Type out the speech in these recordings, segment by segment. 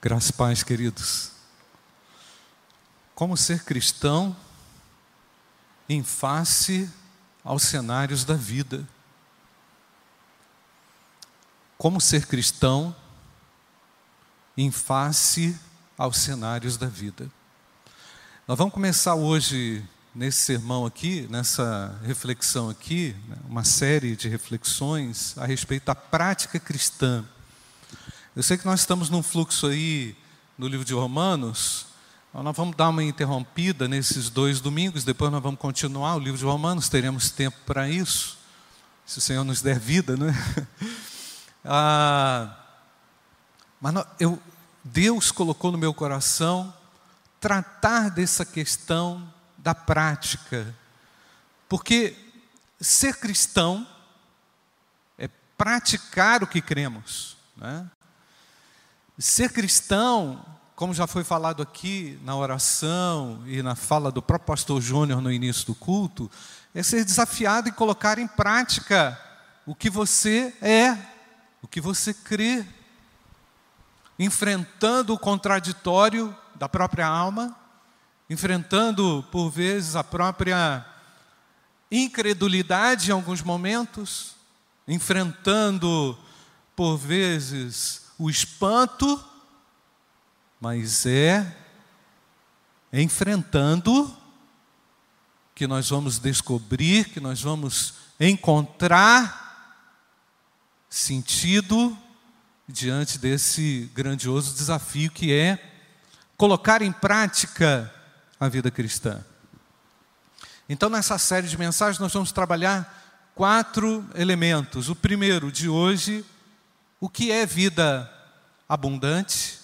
Graças paz, queridos. Como ser cristão em face aos cenários da vida? Como ser cristão em face aos cenários da vida? Nós vamos começar hoje nesse sermão aqui, nessa reflexão aqui, né, uma série de reflexões a respeito da prática cristã. Eu sei que nós estamos num fluxo aí no livro de Romanos. Nós vamos dar uma interrompida nesses dois domingos, depois nós vamos continuar o livro de Romanos, teremos tempo para isso, se o Senhor nos der vida, né? ah, mas eu, Deus colocou no meu coração tratar dessa questão da prática, porque ser cristão é praticar o que cremos. Né? Ser cristão, como já foi falado aqui na oração e na fala do próprio pastor Júnior no início do culto, é ser desafiado e colocar em prática o que você é, o que você crê, enfrentando o contraditório da própria alma, enfrentando por vezes a própria incredulidade em alguns momentos, enfrentando por vezes o espanto, mas é enfrentando que nós vamos descobrir, que nós vamos encontrar sentido diante desse grandioso desafio que é colocar em prática a vida cristã. Então, nessa série de mensagens, nós vamos trabalhar quatro elementos. O primeiro de hoje o que é vida abundante?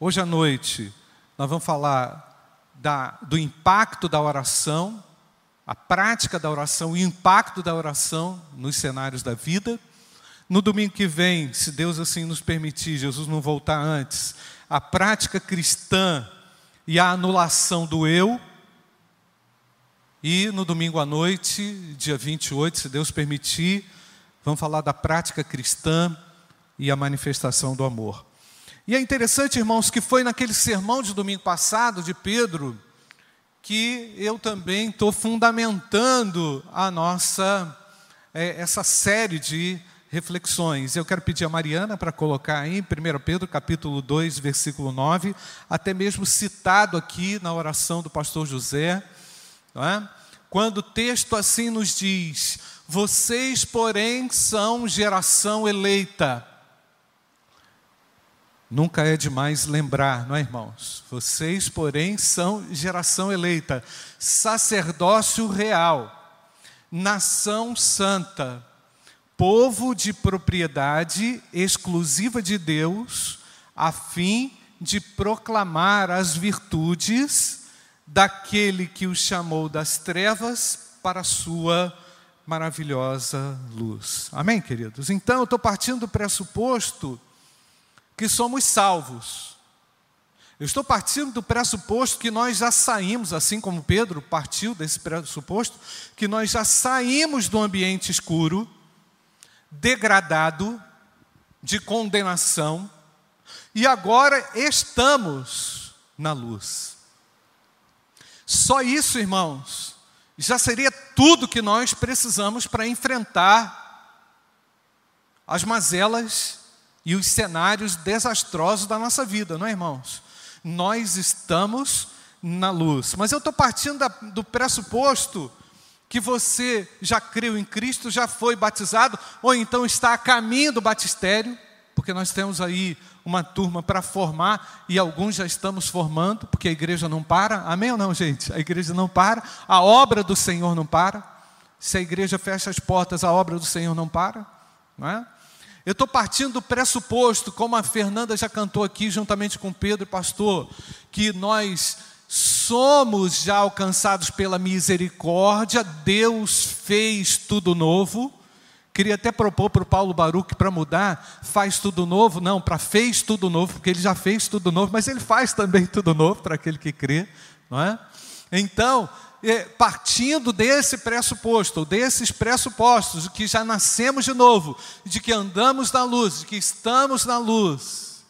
Hoje à noite nós vamos falar da, do impacto da oração, a prática da oração o impacto da oração nos cenários da vida. No domingo que vem, se Deus assim nos permitir, Jesus não voltar antes, a prática cristã e a anulação do eu. E no domingo à noite, dia 28, se Deus permitir, vamos falar da prática cristã e a manifestação do amor. E é interessante, irmãos, que foi naquele sermão de domingo passado de Pedro que eu também estou fundamentando a nossa é, essa série de reflexões. Eu quero pedir a Mariana para colocar aí em 1 Pedro capítulo 2, versículo 9, até mesmo citado aqui na oração do pastor José, é? quando o texto assim nos diz: Vocês, porém, são geração eleita Nunca é demais lembrar, não é, irmãos? Vocês, porém, são geração eleita, sacerdócio real, nação santa, povo de propriedade exclusiva de Deus, a fim de proclamar as virtudes daquele que os chamou das trevas para a sua maravilhosa luz. Amém, queridos? Então, eu estou partindo do pressuposto que somos salvos. Eu estou partindo do pressuposto que nós já saímos, assim como Pedro partiu desse pressuposto, que nós já saímos do ambiente escuro, degradado, de condenação, e agora estamos na luz. Só isso, irmãos, já seria tudo que nós precisamos para enfrentar as mazelas e os cenários desastrosos da nossa vida, não é, irmãos? Nós estamos na luz. Mas eu estou partindo da, do pressuposto que você já creu em Cristo, já foi batizado, ou então está a caminho do batistério, porque nós temos aí uma turma para formar e alguns já estamos formando, porque a igreja não para. Amém ou não, gente? A igreja não para, a obra do Senhor não para. Se a igreja fecha as portas, a obra do Senhor não para, não é? Eu estou partindo do pressuposto, como a Fernanda já cantou aqui, juntamente com Pedro e pastor, que nós somos já alcançados pela misericórdia, Deus fez tudo novo. Queria até propor para o Paulo Baruch para mudar, faz tudo novo, não, para fez tudo novo, porque ele já fez tudo novo, mas ele faz também tudo novo para aquele que crê, não é? Então, partindo desse pressuposto, desses pressupostos, de que já nascemos de novo, de que andamos na luz, de que estamos na luz,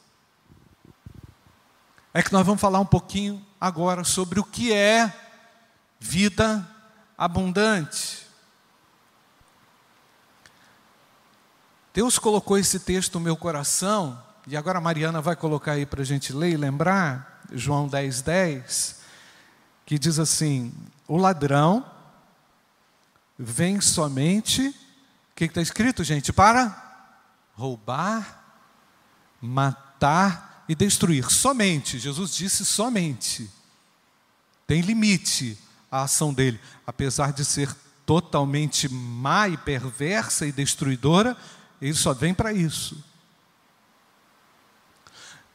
é que nós vamos falar um pouquinho agora sobre o que é vida abundante. Deus colocou esse texto no meu coração, e agora a Mariana vai colocar aí para a gente ler e lembrar, João 10, 10, que diz assim: O ladrão vem somente, o que está escrito, gente? Para roubar, matar e destruir. Somente, Jesus disse somente. Tem limite a ação dele, apesar de ser totalmente má e perversa e destruidora, ele só vem para isso.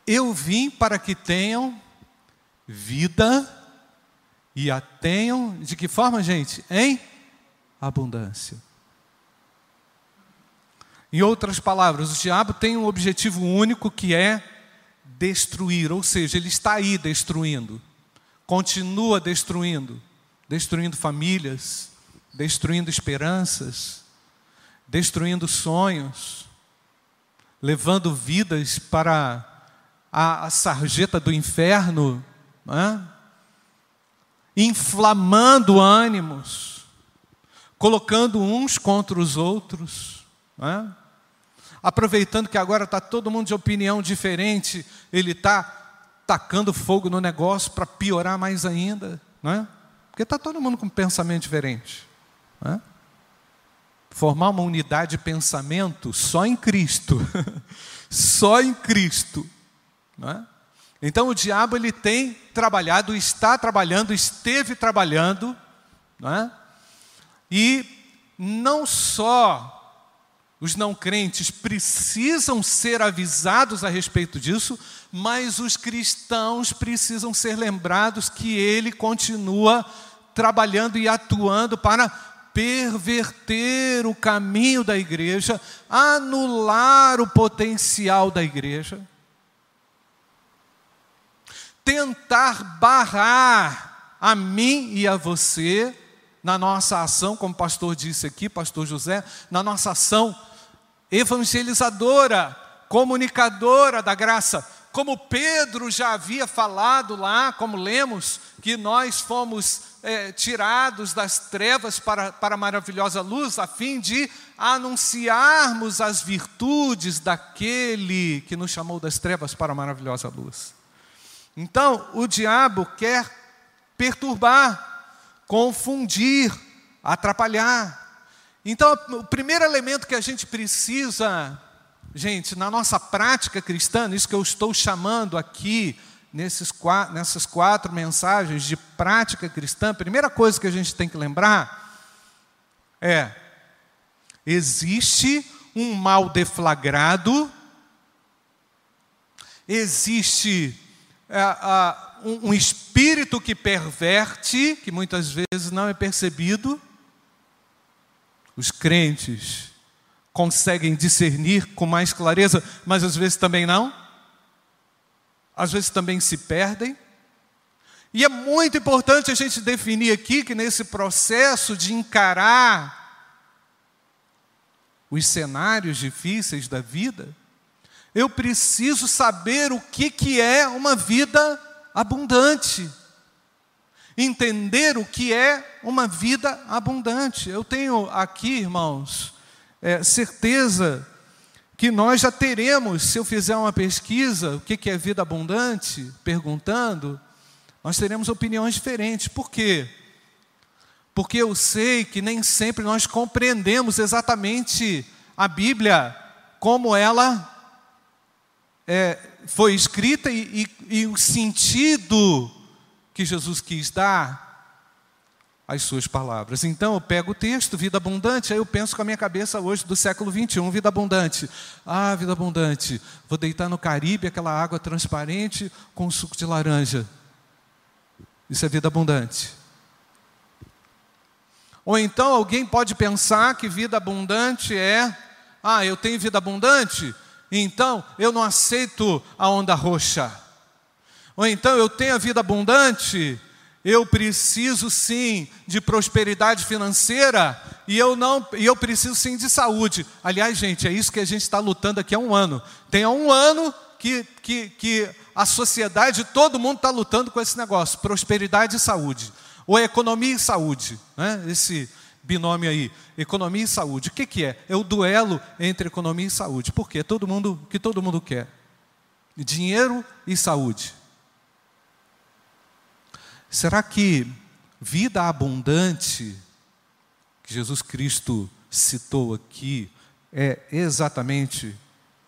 Eu vim para que tenham vida e a tenham de que forma, gente? Em abundância. Em outras palavras, o diabo tem um objetivo único que é destruir, ou seja, ele está aí destruindo, continua destruindo, destruindo famílias, destruindo esperanças, destruindo sonhos, levando vidas para a, a sarjeta do inferno, é? Inflamando ânimos, colocando uns contra os outros. É? aproveitando que agora está todo mundo de opinião diferente, ele está tacando fogo no negócio para piorar mais ainda, é? Porque está todo mundo com pensamento diferente. É? Formar uma unidade de pensamento só em Cristo, só em Cristo. Não é? Então o diabo ele tem trabalhado, está trabalhando, esteve trabalhando, não é? e não só os não crentes precisam ser avisados a respeito disso, mas os cristãos precisam ser lembrados que ele continua trabalhando e atuando para perverter o caminho da igreja, anular o potencial da igreja, tentar barrar a mim e a você na nossa ação, como o pastor disse aqui, pastor José, na nossa ação evangelizadora, comunicadora da graça. Como Pedro já havia falado lá, como lemos, que nós fomos é, tirados das trevas para, para a maravilhosa luz, a fim de anunciarmos as virtudes daquele que nos chamou das trevas para a maravilhosa luz. Então, o diabo quer perturbar, confundir, atrapalhar. Então, o primeiro elemento que a gente precisa, gente, na nossa prática cristã, isso que eu estou chamando aqui, nesses nessas quatro mensagens de prática cristã, a primeira coisa que a gente tem que lembrar é: existe um mal deflagrado, existe um, um espírito que perverte, que muitas vezes não é percebido, os crentes conseguem discernir com mais clareza, mas às vezes também não. Às vezes também se perdem. E é muito importante a gente definir aqui que nesse processo de encarar os cenários difíceis da vida, eu preciso saber o que, que é uma vida abundante entender o que é uma vida abundante. Eu tenho aqui, irmãos, é, certeza que nós já teremos, se eu fizer uma pesquisa, o que é vida abundante, perguntando, nós teremos opiniões diferentes. Por quê? Porque eu sei que nem sempre nós compreendemos exatamente a Bíblia como ela é, foi escrita e, e, e o sentido que Jesus quis dar as suas palavras. Então eu pego o texto, vida abundante, aí eu penso com a minha cabeça hoje do século 21, vida abundante. Ah, vida abundante, vou deitar no Caribe aquela água transparente com suco de laranja. Isso é vida abundante. Ou então alguém pode pensar que vida abundante é, ah, eu tenho vida abundante, então eu não aceito a onda roxa. Ou então eu tenho a vida abundante eu preciso sim de prosperidade financeira e eu não e eu preciso sim de saúde. Aliás, gente, é isso que a gente está lutando aqui há um ano. Tem há um ano que, que, que a sociedade, todo mundo está lutando com esse negócio: prosperidade e saúde, ou economia e saúde, né? Esse binômio aí, economia e saúde. O que, que é? É o duelo entre economia e saúde. Por quê? Todo mundo que todo mundo quer dinheiro e saúde. Será que vida abundante, que Jesus Cristo citou aqui, é exatamente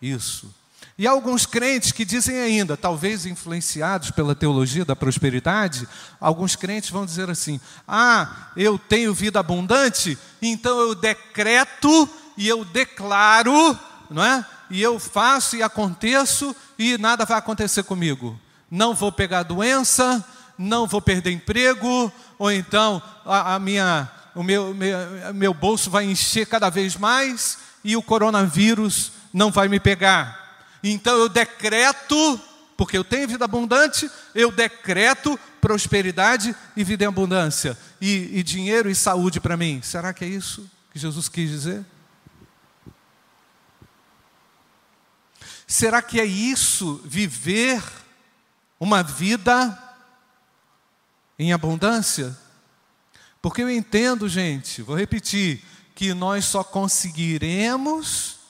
isso? E há alguns crentes que dizem ainda, talvez influenciados pela teologia da prosperidade, alguns crentes vão dizer assim: ah, eu tenho vida abundante, então eu decreto e eu declaro, não é? E eu faço e aconteço e nada vai acontecer comigo. Não vou pegar doença, não vou perder emprego, ou então a, a minha, o meu, meu, meu bolso vai encher cada vez mais e o coronavírus não vai me pegar. Então eu decreto, porque eu tenho vida abundante, eu decreto prosperidade e vida em abundância, e, e dinheiro e saúde para mim. Será que é isso que Jesus quis dizer? Será que é isso viver uma vida em abundância? Porque eu entendo, gente, vou repetir, que nós só conseguiremos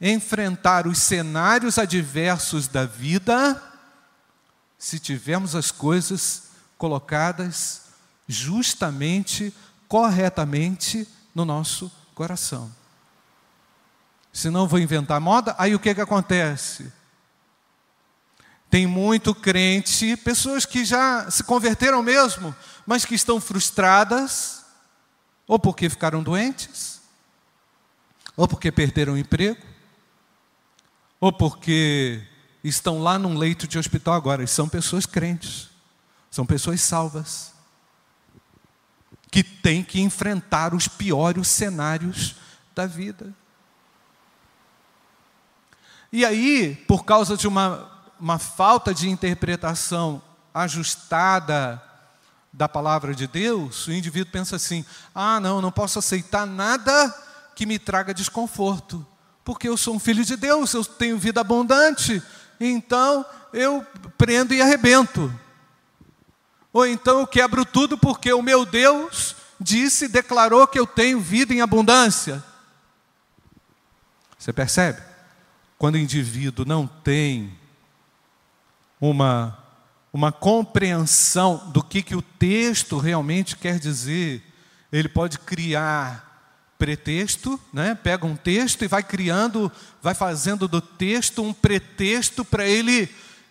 enfrentar os cenários adversos da vida se tivermos as coisas colocadas justamente, corretamente no nosso coração. Se não vou inventar moda, aí o que, que acontece? Tem muito crente, pessoas que já se converteram mesmo, mas que estão frustradas, ou porque ficaram doentes, ou porque perderam o emprego, ou porque estão lá num leito de hospital agora. E são pessoas crentes, são pessoas salvas, que têm que enfrentar os piores cenários da vida. E aí, por causa de uma uma falta de interpretação ajustada da palavra de Deus, o indivíduo pensa assim: ah, não, não posso aceitar nada que me traga desconforto, porque eu sou um filho de Deus, eu tenho vida abundante, então eu prendo e arrebento. Ou então eu quebro tudo porque o meu Deus disse, declarou que eu tenho vida em abundância. Você percebe? Quando o indivíduo não tem uma, uma compreensão do que, que o texto realmente quer dizer, ele pode criar pretexto, né? pega um texto e vai criando, vai fazendo do texto um pretexto para ele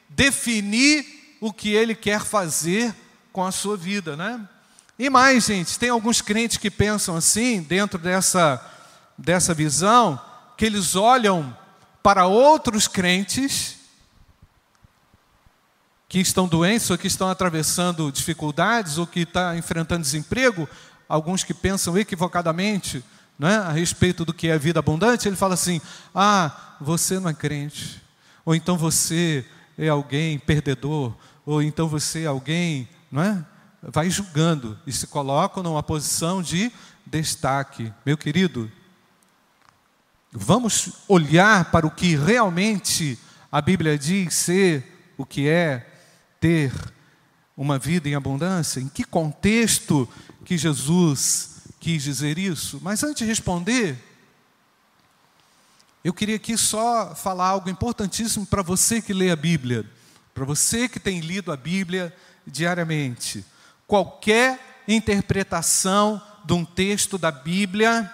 definir o que ele quer fazer com a sua vida. Né? E mais, gente, tem alguns crentes que pensam assim, dentro dessa, dessa visão, que eles olham para outros crentes que estão doentes ou que estão atravessando dificuldades ou que estão tá enfrentando desemprego, alguns que pensam equivocadamente né, a respeito do que é vida abundante, ele fala assim: ah, você não é crente, ou então você é alguém perdedor, ou então você é alguém, não é? Vai julgando e se coloca numa posição de destaque. Meu querido, vamos olhar para o que realmente a Bíblia diz ser o que é ter uma vida em abundância? Em que contexto que Jesus quis dizer isso? Mas antes de responder, eu queria aqui só falar algo importantíssimo para você que lê a Bíblia, para você que tem lido a Bíblia diariamente. Qualquer interpretação de um texto da Bíblia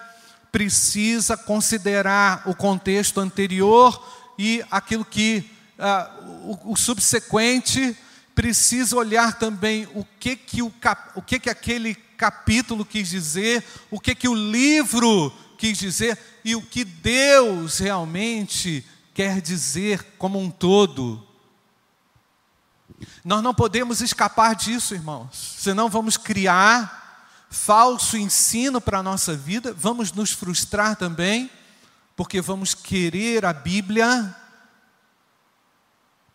precisa considerar o contexto anterior e aquilo que uh, o, o subsequente precisa olhar também o que que, o, o que que aquele capítulo quis dizer, o que que o livro quis dizer e o que Deus realmente quer dizer como um todo. Nós não podemos escapar disso, irmãos, senão vamos criar falso ensino para a nossa vida, vamos nos frustrar também, porque vamos querer a Bíblia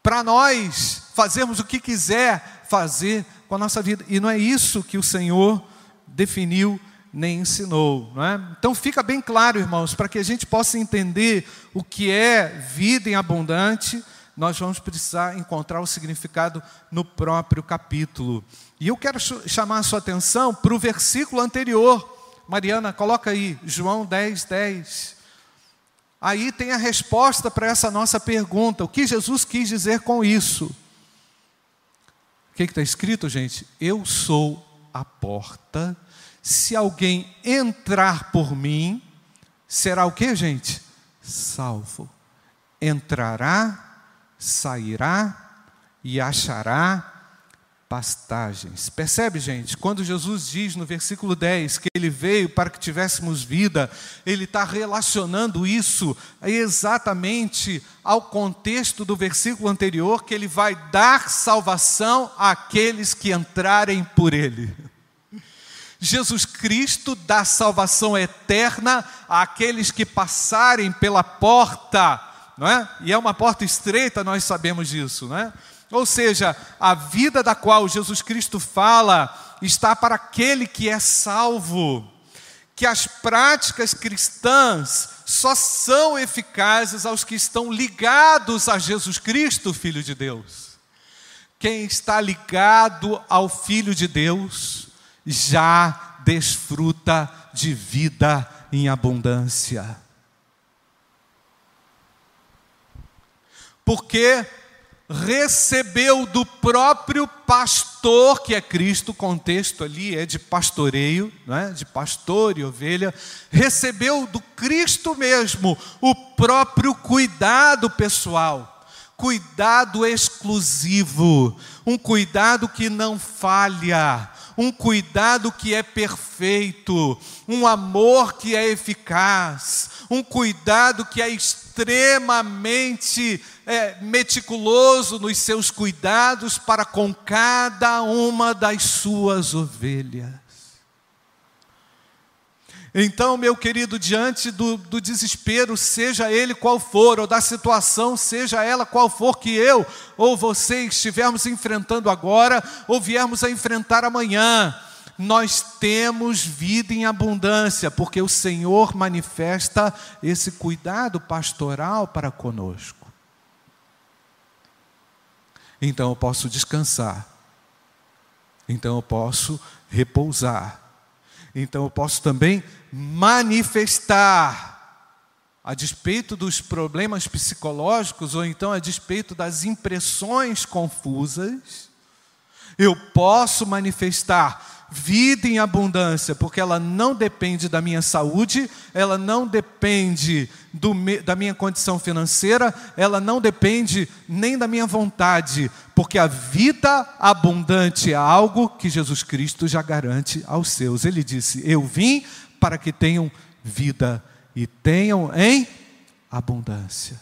para nós fazermos o que quiser fazer com a nossa vida. E não é isso que o Senhor definiu nem ensinou. É? Então fica bem claro, irmãos, para que a gente possa entender o que é vida em abundante, nós vamos precisar encontrar o significado no próprio capítulo. E eu quero chamar a sua atenção para o versículo anterior. Mariana, coloca aí, João 10, 10. Aí tem a resposta para essa nossa pergunta: o que Jesus quis dizer com isso? O que está escrito, gente? Eu sou a porta se alguém entrar por mim, será o que, gente? Salvo. Entrará, sairá e achará pastagens. Percebe, gente? Quando Jesus diz no versículo 10 que ele veio para que tivéssemos vida, ele está relacionando isso exatamente ao contexto do versículo anterior, que ele vai dar salvação àqueles que entrarem por ele. Jesus Cristo dá salvação eterna àqueles que passarem pela porta, não é? E é uma porta estreita, nós sabemos disso, não é? Ou seja, a vida da qual Jesus Cristo fala está para aquele que é salvo. Que as práticas cristãs só são eficazes aos que estão ligados a Jesus Cristo, Filho de Deus. Quem está ligado ao Filho de Deus, já desfruta de vida em abundância. Porque recebeu do próprio pastor, que é Cristo, o contexto ali é de pastoreio, é? de pastor e ovelha, recebeu do Cristo mesmo o próprio cuidado pessoal, cuidado exclusivo, um cuidado que não falha, um cuidado que é perfeito, um amor que é eficaz, um cuidado que é extremamente é, meticuloso nos seus cuidados para com cada uma das suas ovelhas. Então, meu querido, diante do, do, desespero, seja ele qual for, ou da situação, seja ela qual for que eu ou você estivermos enfrentando agora, ou viermos a enfrentar amanhã, nós temos vida em abundância, porque o Senhor manifesta esse cuidado pastoral para conosco. Então eu posso descansar, então eu posso repousar então eu posso também manifestar, a despeito dos problemas psicológicos, ou então a despeito das impressões confusas, eu posso manifestar vida em abundância, porque ela não depende da minha saúde, ela não depende do, da minha condição financeira, ela não depende nem da minha vontade, porque a vida abundante é algo que Jesus Cristo já garante aos seus. Ele disse: Eu vim para que tenham vida e tenham em abundância.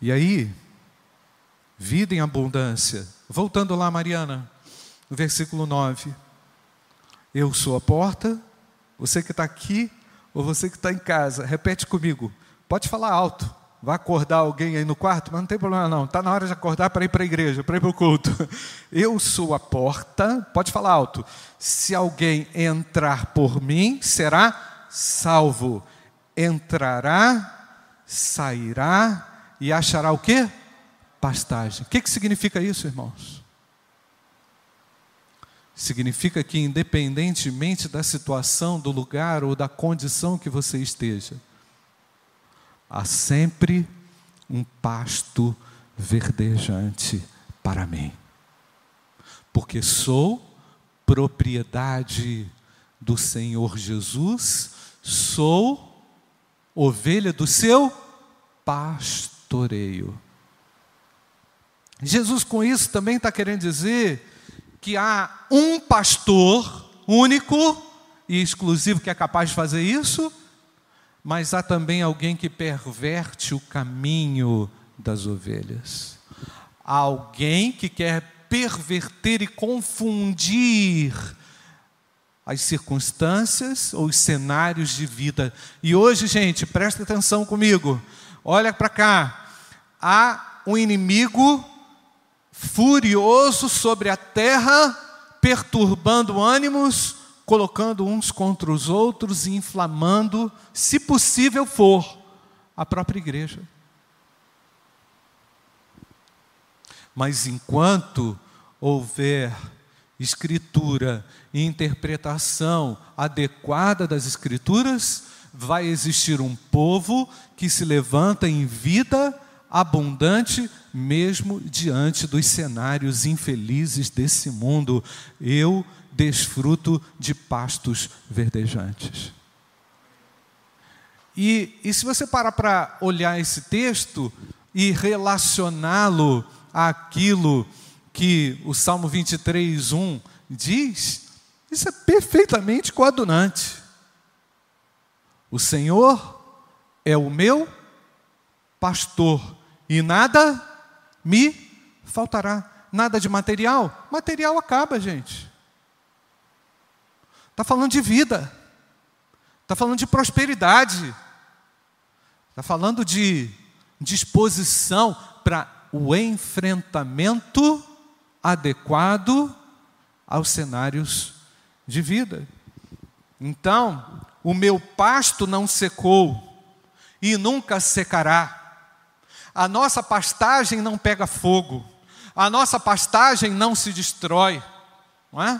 E aí, vida em abundância. Voltando lá, Mariana, no versículo 9. Eu sou a porta, você que está aqui ou você que está em casa, repete comigo. Pode falar alto. Vai acordar alguém aí no quarto, mas não tem problema não. Está na hora de acordar para ir para a igreja, para ir para o culto. Eu sou a porta, pode falar alto. Se alguém entrar por mim, será salvo. Entrará, sairá e achará o quê? pastagem. O que, que significa isso, irmãos? Significa que, independentemente da situação, do lugar ou da condição que você esteja, há sempre um pasto verdejante para mim, porque sou propriedade do Senhor Jesus, sou ovelha do seu pastoreio. Jesus, com isso, também está querendo dizer que há um pastor único e exclusivo que é capaz de fazer isso, mas há também alguém que perverte o caminho das ovelhas. Há alguém que quer perverter e confundir as circunstâncias ou os cenários de vida. E hoje, gente, presta atenção comigo. Olha para cá há um inimigo furioso sobre a terra, perturbando ânimos, colocando uns contra os outros e inflamando, se possível for, a própria igreja. Mas enquanto houver escritura e interpretação adequada das escrituras, vai existir um povo que se levanta em vida abundante, mesmo diante dos cenários infelizes desse mundo. Eu desfruto de pastos verdejantes. E, e se você parar para olhar esse texto e relacioná-lo àquilo que o Salmo 23, 1 diz, isso é perfeitamente coadunante. O Senhor é o meu pastor e nada me faltará. Nada de material. Material acaba, gente. Está falando de vida. Está falando de prosperidade. Está falando de disposição para o enfrentamento adequado aos cenários de vida. Então, o meu pasto não secou e nunca secará. A nossa pastagem não pega fogo. A nossa pastagem não se destrói. Não é?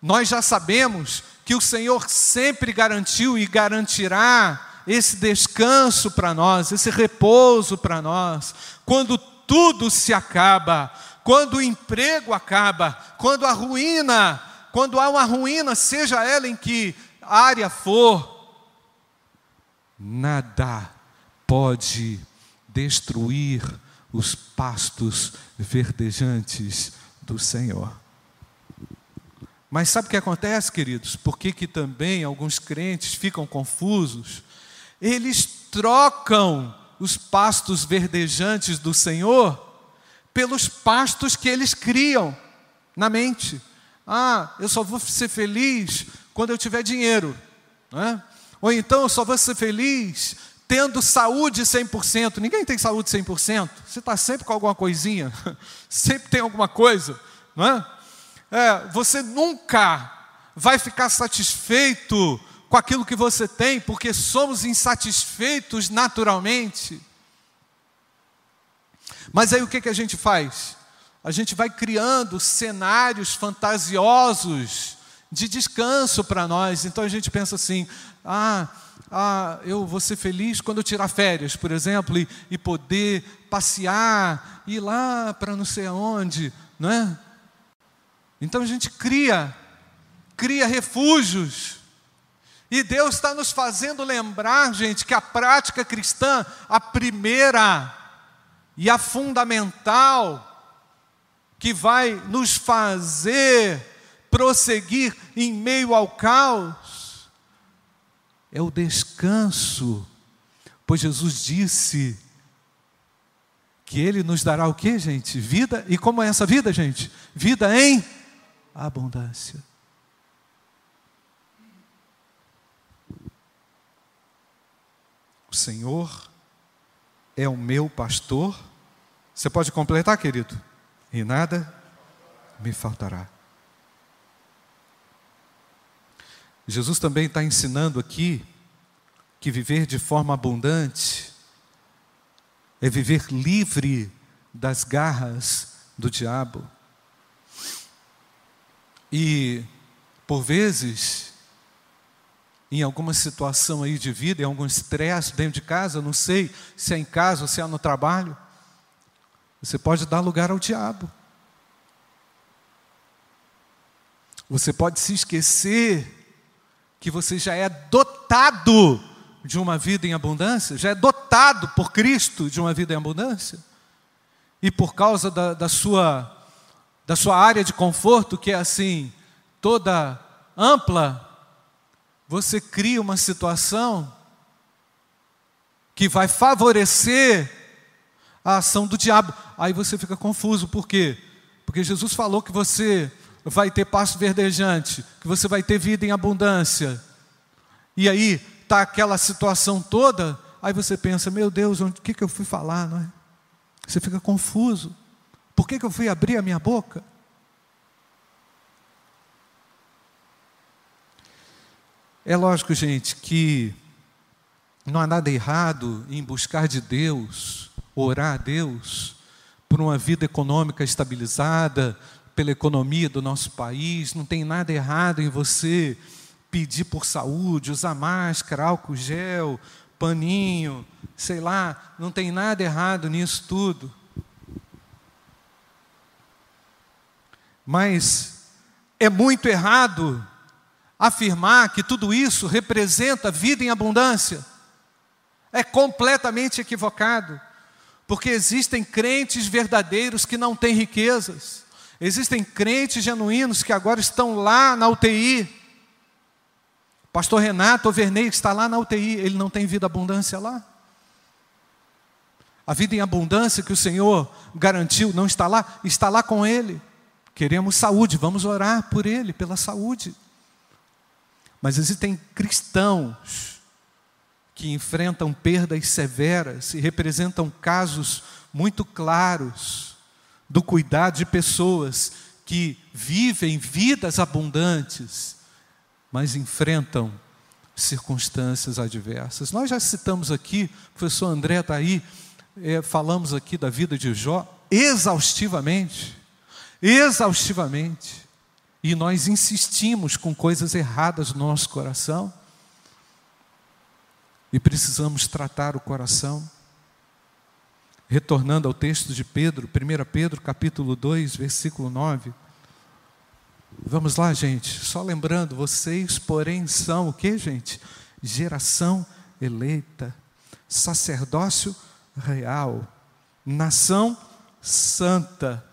Nós já sabemos que o Senhor sempre garantiu e garantirá esse descanso para nós, esse repouso para nós, quando tudo se acaba, quando o emprego acaba, quando a ruína, quando há uma ruína, seja ela em que área for, nada pode destruir os pastos verdejantes do Senhor. Mas sabe o que acontece, queridos? Por que, que também alguns crentes ficam confusos? Eles trocam os pastos verdejantes do Senhor pelos pastos que eles criam na mente. Ah, eu só vou ser feliz quando eu tiver dinheiro. Né? Ou então eu só vou ser feliz tendo saúde 100%. Ninguém tem saúde 100%. Você está sempre com alguma coisinha. sempre tem alguma coisa. Não é? É? Você nunca vai ficar satisfeito com aquilo que você tem, porque somos insatisfeitos naturalmente. Mas aí o que, que a gente faz? A gente vai criando cenários fantasiosos de descanso para nós. Então a gente pensa assim: ah, ah, eu vou ser feliz quando eu tirar férias, por exemplo, e, e poder passear, ir lá para não sei aonde, não é? Então a gente cria, cria refúgios. E Deus está nos fazendo lembrar, gente, que a prática cristã, a primeira, e a fundamental que vai nos fazer prosseguir em meio ao caos é o descanso. Pois Jesus disse que ele nos dará o que, gente? Vida. E como é essa vida, gente? Vida em abundância. O Senhor é o meu pastor você pode completar, querido? E nada me faltará. Jesus também está ensinando aqui que viver de forma abundante é viver livre das garras do diabo. E, por vezes, em alguma situação aí de vida, em algum estresse dentro de casa, não sei se é em casa ou se é no trabalho, você pode dar lugar ao diabo. Você pode se esquecer que você já é dotado de uma vida em abundância, já é dotado por Cristo de uma vida em abundância, e por causa da, da, sua, da sua área de conforto, que é assim, toda ampla, você cria uma situação que vai favorecer a ação do diabo. Aí você fica confuso, por quê? Porque Jesus falou que você vai ter pasto verdejante, que você vai ter vida em abundância. E aí está aquela situação toda, aí você pensa, meu Deus, o que, que eu fui falar, não é? Você fica confuso. Por que, que eu fui abrir a minha boca? É lógico, gente, que não há nada errado em buscar de Deus, orar a Deus, por uma vida econômica estabilizada, pela economia do nosso país, não tem nada errado em você pedir por saúde, usar máscara, álcool gel, paninho, sei lá, não tem nada errado nisso tudo. Mas é muito errado afirmar que tudo isso representa vida em abundância. É completamente equivocado, porque existem crentes verdadeiros que não têm riquezas, existem crentes genuínos que agora estão lá na UTI. Pastor Renato Overney está lá na UTI, ele não tem vida abundância lá. A vida em abundância que o Senhor garantiu não está lá, está lá com ele. Queremos saúde, vamos orar por ele, pela saúde. Mas existem cristãos que enfrentam perdas severas e representam casos muito claros do cuidado de pessoas que vivem vidas abundantes, mas enfrentam circunstâncias adversas. Nós já citamos aqui, o professor André está aí, é, falamos aqui da vida de Jó exaustivamente exaustivamente, e nós insistimos com coisas erradas no nosso coração, e precisamos tratar o coração. Retornando ao texto de Pedro, 1 Pedro capítulo 2, versículo 9. Vamos lá, gente, só lembrando, vocês, porém, são o que, gente? Geração eleita, sacerdócio real, nação santa,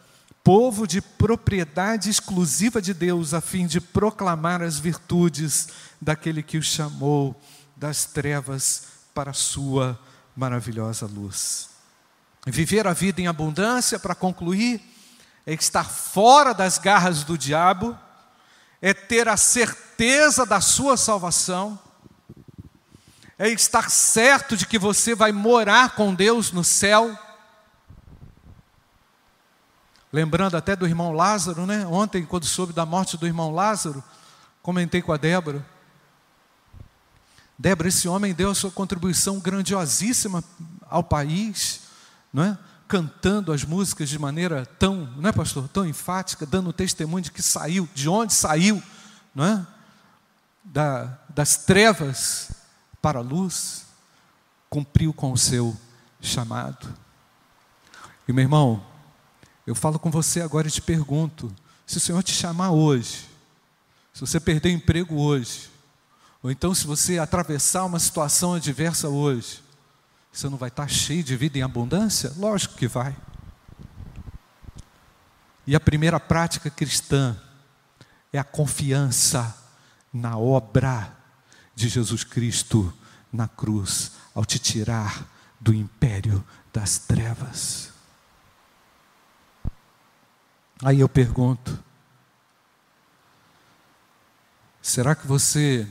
povo de propriedade exclusiva de Deus, a fim de proclamar as virtudes daquele que o chamou das trevas para a sua maravilhosa luz. Viver a vida em abundância, para concluir, é estar fora das garras do diabo, é ter a certeza da sua salvação, é estar certo de que você vai morar com Deus no céu, Lembrando até do irmão Lázaro, né? Ontem, quando soube da morte do irmão Lázaro, comentei com a Débora. Débora, esse homem deu a sua contribuição grandiosíssima ao país, não é? cantando as músicas de maneira tão, não é, pastor, tão enfática, dando testemunho de que saiu, de onde saiu, não é? Da, das trevas para a luz, cumpriu com o seu chamado. E meu irmão, eu falo com você agora e te pergunto: se o Senhor te chamar hoje, se você perder o emprego hoje, ou então se você atravessar uma situação adversa hoje, você não vai estar cheio de vida em abundância? Lógico que vai. E a primeira prática cristã é a confiança na obra de Jesus Cristo na cruz, ao te tirar do império das trevas. Aí eu pergunto: será que você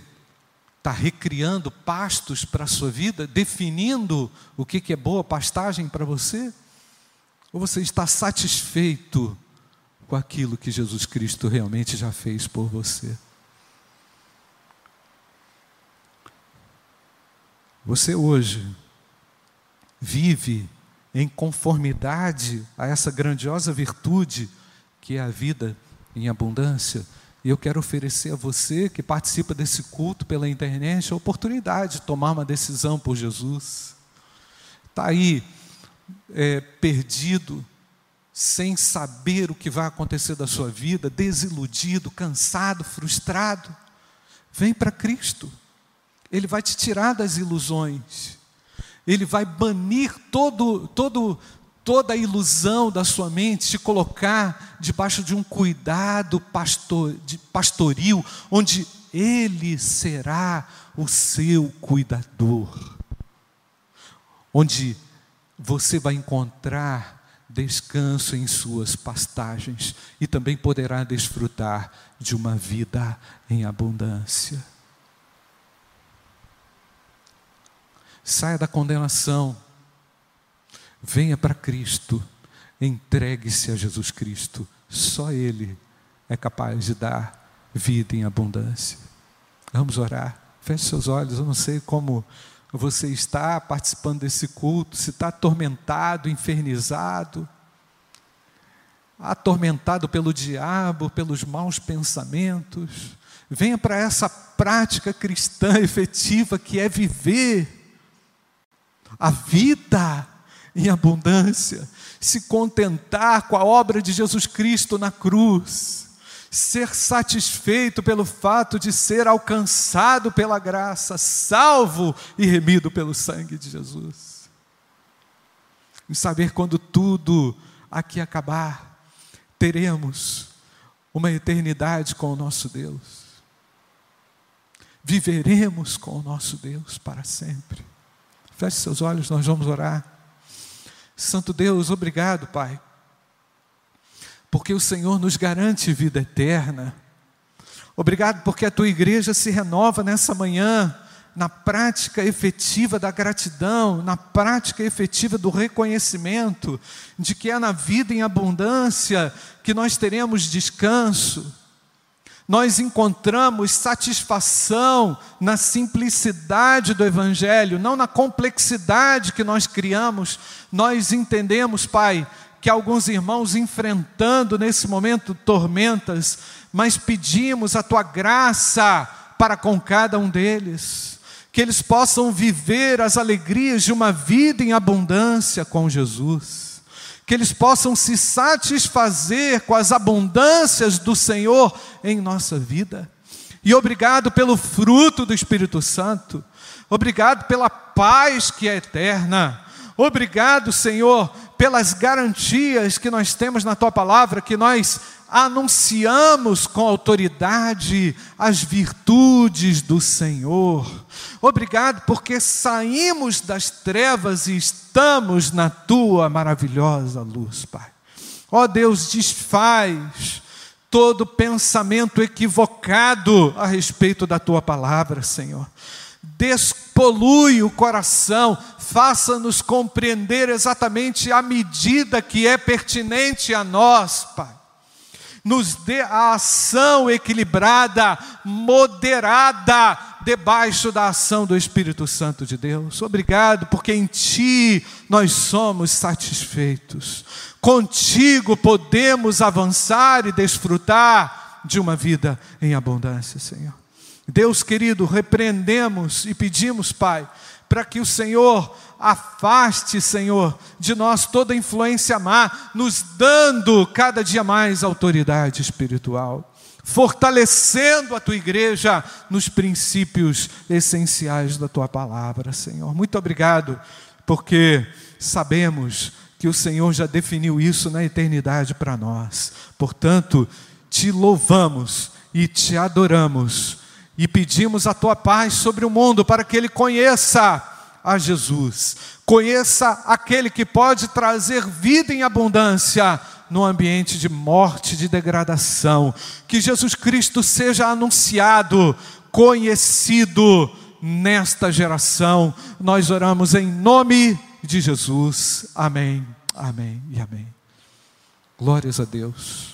está recriando pastos para a sua vida, definindo o que, que é boa pastagem para você? Ou você está satisfeito com aquilo que Jesus Cristo realmente já fez por você? Você hoje vive em conformidade a essa grandiosa virtude que é a vida em abundância. E eu quero oferecer a você que participa desse culto pela internet a oportunidade de tomar uma decisão por Jesus. Está aí é, perdido, sem saber o que vai acontecer da sua vida, desiludido, cansado, frustrado. Vem para Cristo. Ele vai te tirar das ilusões. Ele vai banir todo, todo, toda a ilusão da sua mente, te colocar debaixo de um cuidado pastor, pastoril, onde Ele será o seu cuidador, onde você vai encontrar descanso em suas pastagens e também poderá desfrutar de uma vida em abundância. Saia da condenação venha para Cristo, entregue-se a Jesus Cristo. Só Ele é capaz de dar vida em abundância. Vamos orar. Feche seus olhos. Eu não sei como você está participando desse culto, se está atormentado, infernizado, atormentado pelo diabo, pelos maus pensamentos. Venha para essa prática cristã efetiva que é viver a vida em abundância, se contentar com a obra de Jesus Cristo na cruz, ser satisfeito pelo fato de ser alcançado pela graça, salvo e remido pelo sangue de Jesus. E saber quando tudo aqui acabar, teremos uma eternidade com o nosso Deus. Viveremos com o nosso Deus para sempre. Feche seus olhos, nós vamos orar. Santo Deus, obrigado, Pai, porque o Senhor nos garante vida eterna. Obrigado porque a tua igreja se renova nessa manhã na prática efetiva da gratidão, na prática efetiva do reconhecimento de que é na vida em abundância que nós teremos descanso nós encontramos satisfação na simplicidade do Evangelho, não na complexidade que nós criamos. Nós entendemos, Pai, que alguns irmãos enfrentando nesse momento tormentas, mas pedimos a Tua graça para com cada um deles, que eles possam viver as alegrias de uma vida em abundância com Jesus que eles possam se satisfazer com as abundâncias do Senhor em nossa vida. E obrigado pelo fruto do Espírito Santo, obrigado pela paz que é eterna, obrigado, Senhor, pelas garantias que nós temos na tua palavra, que nós anunciamos com autoridade as virtudes do Senhor. Obrigado porque saímos das trevas e estamos na tua maravilhosa luz, Pai. Ó Deus, desfaz todo pensamento equivocado a respeito da tua palavra, Senhor. Despolui o coração, faça-nos compreender exatamente a medida que é pertinente a nós, Pai nos dê a ação equilibrada, moderada, debaixo da ação do Espírito Santo de Deus. Obrigado, porque em Ti nós somos satisfeitos. Contigo podemos avançar e desfrutar de uma vida em abundância, Senhor. Deus querido, repreendemos e pedimos, Pai, para que o Senhor afaste, Senhor, de nós toda influência má, nos dando cada dia mais autoridade espiritual, fortalecendo a tua igreja nos princípios essenciais da tua palavra, Senhor. Muito obrigado, porque sabemos que o Senhor já definiu isso na eternidade para nós. Portanto, te louvamos e te adoramos e pedimos a tua paz sobre o mundo para que ele conheça a Jesus. Conheça aquele que pode trazer vida em abundância no ambiente de morte, de degradação. Que Jesus Cristo seja anunciado, conhecido nesta geração. Nós oramos em nome de Jesus. Amém, amém e amém. Glórias a Deus.